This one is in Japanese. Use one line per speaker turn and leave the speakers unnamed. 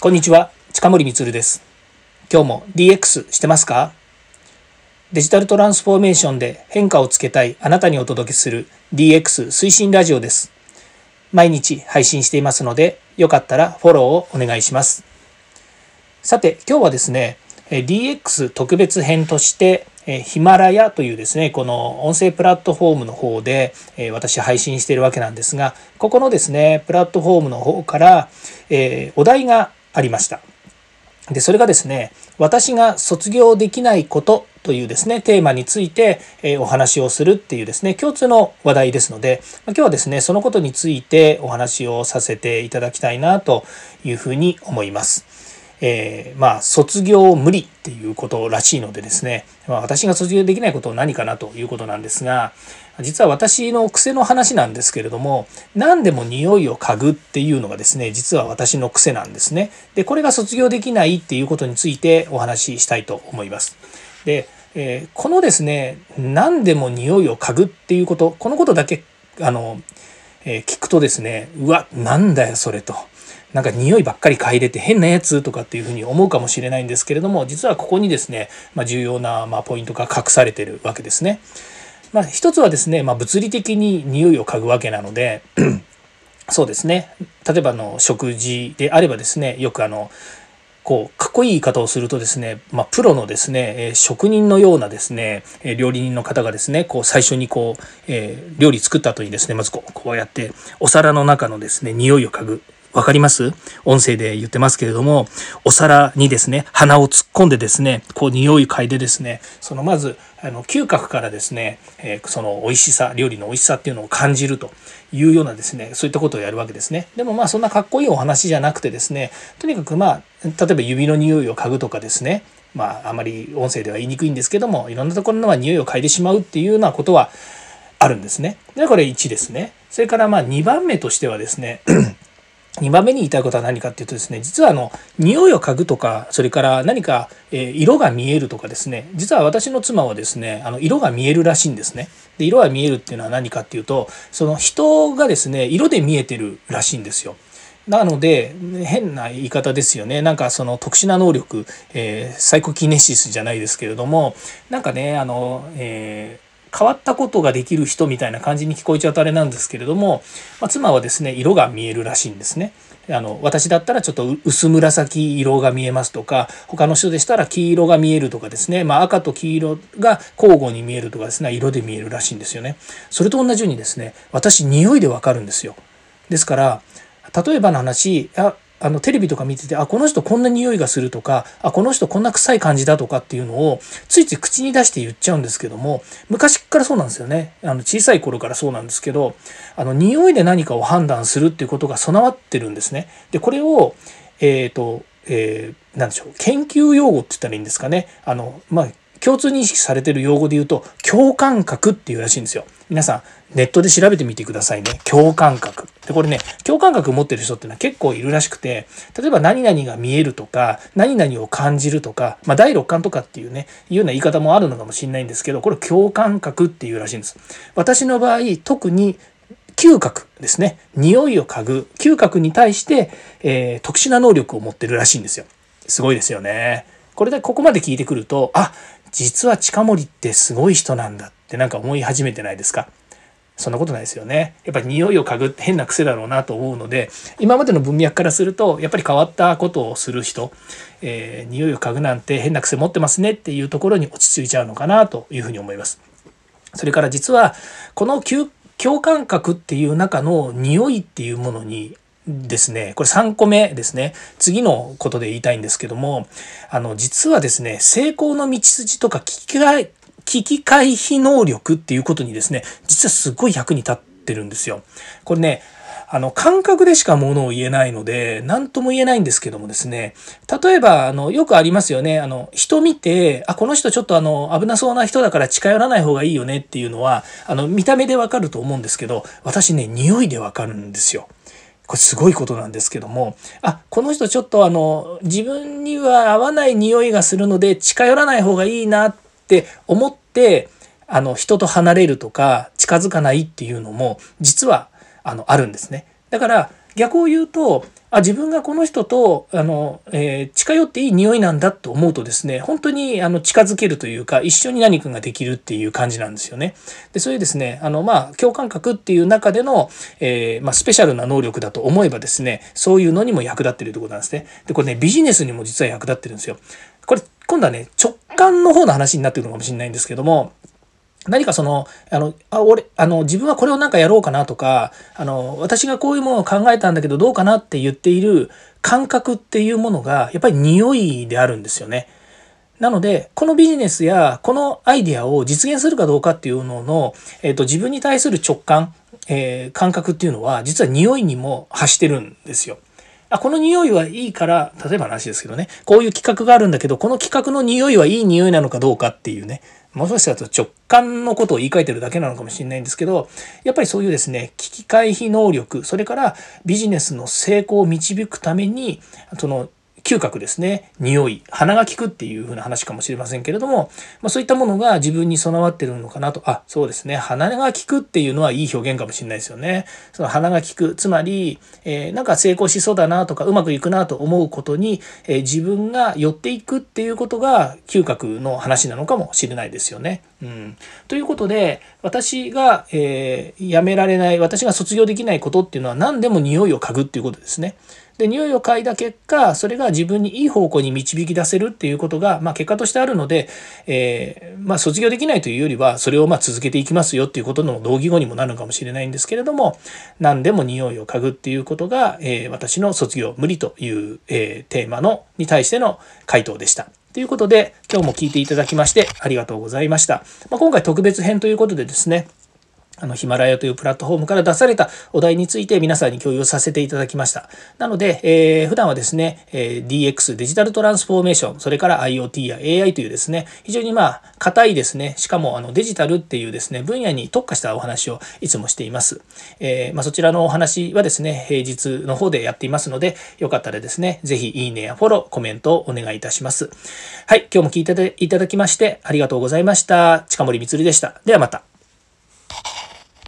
こんにちは、近森光です。今日も DX してますか？デジタルトランスフォーメーションで変化をつけたいあなたにお届けする DX 推進ラジオです。毎日配信していますので、よかったらフォローをお願いします。さて、今日はですね、DX 特別編としてヒマラヤというですね、この音声プラットフォームの方で私配信しているわけなんですが、ここのですね、プラットフォームの方から、えお題がありました。で、それがですね、私が卒業できないことというですね、テーマについて、えお話をするっていうですね、共通の話題ですので、今日はですね、そのことについてお話をさせていただきたいなというふうに思います。えー、まあ卒業無理っていうことらしいのでですね、まあ、私が卒業できないことは何かなということなんですが実は私の癖の話なんですけれども何でも匂いを嗅ぐっていうのがですね実は私の癖なんですね。でこれが卒業できないっていうことについてお話ししたいと思います。で、えー、このですね何でも匂いを嗅ぐっていうことこのことだけあの、えー、聞くとですねうわなんだよそれと。なんか匂いばっかり嗅いでて変なやつとかっていうふうに思うかもしれないんですけれども実はここにですね、まあ、重要なまポイントが隠されてるわけですね。まあ、一つはですね、まあ、物理的に匂いを嗅ぐわけなので そうですね例えばの食事であればですねよくあのこうかっこいい言い方をするとですね、まあ、プロのですね、え職人のようなですね、え料理人の方がですねこう最初にこう、え料理作った後にですねまずこうこうやってお皿の中のですね匂いを嗅ぐわかります？音声で言ってますけれども、お皿にですね、鼻を突っ込んでですね、こう匂い嗅いでですね、そのまず、あの、嗅覚からですね、えー、その美味しさ、料理の美味しさっていうのを感じるというようなですね、そういったことをやるわけですね。でもまあそんなかっこいいお話じゃなくてですね、とにかくまあ、例えば指の匂いを嗅ぐとかですね、まああまり音声では言いにくいんですけども、いろんなところの匂いを嗅いでしまうっていうようなことはあるんですね。で、これ1ですね。それからまあ2番目としてはですね、2番目に言いたいことは何かっていうとですね実はあの匂いを嗅ぐとかそれから何か、え色が見えるとかですね実は私の妻はですねあの色が見えるらしいんですね。で色が見えるっていうのは何かっていうとその人がですね色で見えてるらしいんですよ。なので変な言い方ですよねなんかその特殊な能力、えー、サイコキネシスじゃないですけれどもなんかねあの、えー変わったことができる人みたいな感じに聞こえちゃうとあれなんですけれども、まあ、妻はですね色が見えるらしいんですね。あの私だったらちょっと薄紫色が見えますとか他の人でしたら黄色が見えるとかですね、まあ、赤と黄色が交互に見えるとかですね色で見えるらしいんですよね。それと同じようにですね私匂いでわかるんですよ。ですから例えばの話ああのテレビとか見ててあこの人こんな匂いがするとかあこの人こんな臭い感じだとかっていうのをついつい口に出して言っちゃうんですけども昔からそうなんですよねあの小さい頃からそうなんですけどあの匂いで何かを判断するっていうことが備わってるんですね。でこれをえっ、ー、とえー、でしょう研究用語って言ったらいいんですかねあのまあ共通認識されている用語で言うと共感覚っていうらしいんですよ。皆さんネットで調べてみてくださいね。共感覚。で、これね、共感覚持ってる人ってのは結構いるらしくて、例えば何々が見えるとか、何々を感じるとか、まあ、第六感とかっていうね、いうような言い方もあるのかもしれないんですけど、これ共感覚っていうらしいんです。私の場合、特に嗅覚ですね。匂いを嗅ぐ。嗅覚に対して、えー、特殊な能力を持ってるらしいんですよ。すごいですよね。これでここまで聞いてくると、あ、実は近森ってすごい人なんだってなんか思い始めてないですか？そんなことないですよね。やっぱり匂いを嗅ぐって変な癖だろうなと思うので、今までの文脈からすると、やっぱり変わったことをする人、えー、匂いを嗅ぐなんて変な癖持ってますねっていうところに落ち着いちゃうのかなというふうに思います。それから実は、この共感覚っていう中の匂いっていうものにですね、これ3個目ですね。次のことで言いたいんですけども、あの、実はですね、成功の道筋とか危機回危機回避能力っていうことにですね、実はすごい役に立ってるんですよ。これね、あの、感覚でしかものを言えないので、何とも言えないんですけどもですね、例えば、あの、よくありますよね、あの、人見て、あ、この人ちょっとあの、危なそうな人だから近寄らない方がいいよねっていうのは、あの、見た目でわかると思うんですけど、私ね、匂いでわかるんですよ。これすごいことなんですけども、あ、この人ちょっとあの、自分には合わない匂いがするので近寄らない方がいいなって思って、あの、人と離れるとか近づかないっていうのも実はあの、あるんですね。だから逆を言うと、あ、自分がこの人と、あの、えー、近寄っていい匂いなんだと思うとですね、本当に、あの、近づけるというか、一緒に何かができるっていう感じなんですよね。で、そういうですね、あの、まあ、共感覚っていう中での、えー、まあ、スペシャルな能力だと思えばですね、そういうのにも役立ってるということなんですね。で、これね、ビジネスにも実は役立ってるんですよ。これ、今度はね、直感の方の話になってくるのかもしれないんですけども、何かその、あの、あ、俺、あの、自分はこれをなんかやろうかなとか、あの、私がこういうものを考えたんだけどどうかなって言っている感覚っていうものが、やっぱり匂いであるんですよね。なので、このビジネスやこのアイディアを実現するかどうかっていうのの、えっ、と、自分に対する直感、えー、感覚っていうのは、実は匂いにも発してるんですよ。あ、この匂いはいいから、例えば話ですけどね、こういう企画があるんだけど、この企画の匂いはいい匂いなのかどうかっていうね、もしかしたら直感のことを言い換えてるだけなのかもしれないんですけど、やっぱりそういうですね、危機回避能力、それからビジネスの成功を導くために、その嗅覚ですね。匂い。鼻が効くっていう風な話かもしれませんけれども、まあ、そういったものが自分に備わってるのかなと。あそうですね。鼻が効くっていうのはいい表現かもしれないですよね。その鼻が効く。つまり、えー、なんか成功しそうだなとかうまくいくなと思うことに、えー、自分が寄っていくっていうことが嗅覚の話なのかもしれないですよね。うん、ということで私が、えー、やめられない私が卒業できないことっていうのは何でも匂いを嗅ぐっていうことですね。で匂いを嗅いだ結果それが自分にいい方向に導き出せるっていうことが、まあ、結果としてあるので、えー、まあ、卒業できないというよりはそれをま続けていきますよっていうことの同義語にもなるのかもしれないんですけれども何でも匂いを嗅ぐっていうことが、えー、私の卒業無理という、えテーマのに対しての回答でした。ということで今日も聞いていただきましてありがとうございました。まあ、今回特別編ということでですねあの、ヒマラヤというプラットフォームから出されたお題について皆さんに共有させていただきました。なので、えー、普段はですね、えー、DX、デジタルトランスフォーメーション、それから IoT や AI というですね、非常にまあ、硬いですね、しかもあのデジタルっていうですね、分野に特化したお話をいつもしています。えー、まあ、そちらのお話はですね、平日の方でやっていますので、よかったらですね、ぜひいいねやフォロー、コメントをお願いいたします。はい、今日も聞いていただきましてありがとうございました。近森光でした。ではまた。